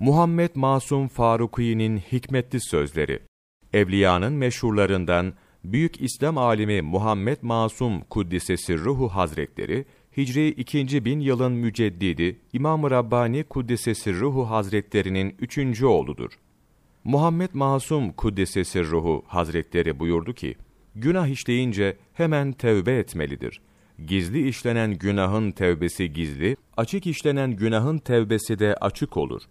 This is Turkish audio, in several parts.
Muhammed Masum Faruki'nin hikmetli sözleri, Evliyanın meşhurlarından Büyük İslam alimi Muhammed Masum Kuddisesi Ruhu Hazretleri, Hicri 2. bin yılın müceddidi İmam-ı Rabbani Kuddisesi Ruhu Hazretlerinin üçüncü oğludur. Muhammed Masum Kuddisesi Ruhu Hazretleri buyurdu ki, Günah işleyince hemen tevbe etmelidir. Gizli işlenen günahın tevbesi gizli, açık işlenen günahın tevbesi de açık olur.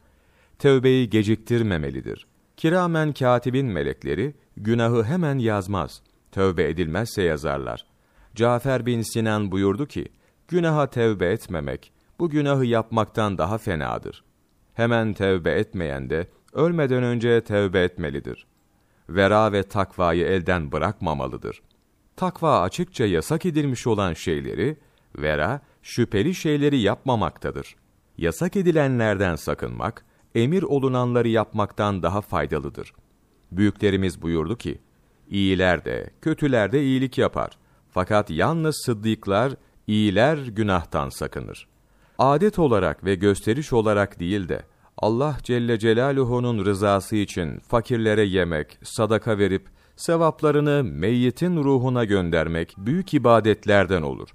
Tevbeyi geciktirmemelidir. Kiramen katibin melekleri, günahı hemen yazmaz. Tövbe edilmezse yazarlar. Cafer bin Sinan buyurdu ki, günaha tevbe etmemek, bu günahı yapmaktan daha fenadır. Hemen tevbe etmeyen de, ölmeden önce tevbe etmelidir. Vera ve takvayı elden bırakmamalıdır. Takva açıkça yasak edilmiş olan şeyleri, vera, şüpheli şeyleri yapmamaktadır. Yasak edilenlerden sakınmak, emir olunanları yapmaktan daha faydalıdır. Büyüklerimiz buyurdu ki, iyiler de, kötüler de iyilik yapar. Fakat yalnız sıddıklar, iyiler günahtan sakınır. Adet olarak ve gösteriş olarak değil de, Allah Celle Celaluhu'nun rızası için fakirlere yemek, sadaka verip, sevaplarını meyyitin ruhuna göndermek büyük ibadetlerden olur.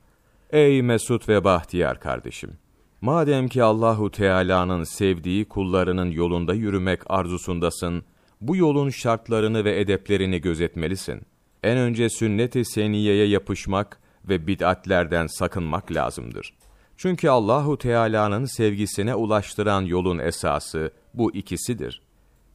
Ey Mesut ve Bahtiyar kardeşim! Madem ki Allahu Teala'nın sevdiği kullarının yolunda yürümek arzusundasın, bu yolun şartlarını ve edeplerini gözetmelisin. En önce sünnet-i seniyeye yapışmak ve bid'atlerden sakınmak lazımdır. Çünkü Allahu Teala'nın sevgisine ulaştıran yolun esası bu ikisidir.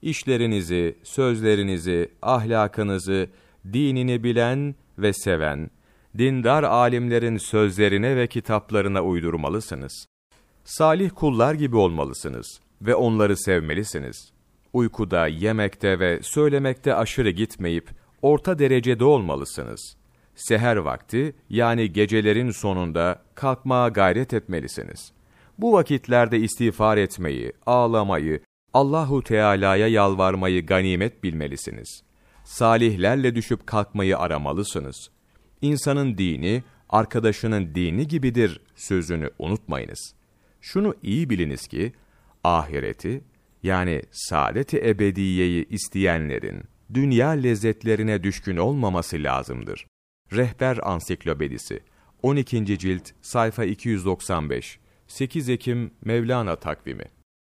İşlerinizi, sözlerinizi, ahlakınızı, dinini bilen ve seven, dindar alimlerin sözlerine ve kitaplarına uydurmalısınız. Salih kullar gibi olmalısınız ve onları sevmelisiniz. Uykuda, yemekte ve söylemekte aşırı gitmeyip, orta derecede olmalısınız. Seher vakti, yani gecelerin sonunda kalkmaya gayret etmelisiniz. Bu vakitlerde istiğfar etmeyi, ağlamayı, Allahu Teala'ya yalvarmayı ganimet bilmelisiniz. Salihlerle düşüp kalkmayı aramalısınız. İnsanın dini, arkadaşının dini gibidir sözünü unutmayınız. Şunu iyi biliniz ki, ahireti, yani saadet-i ebediyeyi isteyenlerin, dünya lezzetlerine düşkün olmaması lazımdır. Rehber Ansiklopedisi 12. cilt sayfa 295 8 Ekim Mevlana takvimi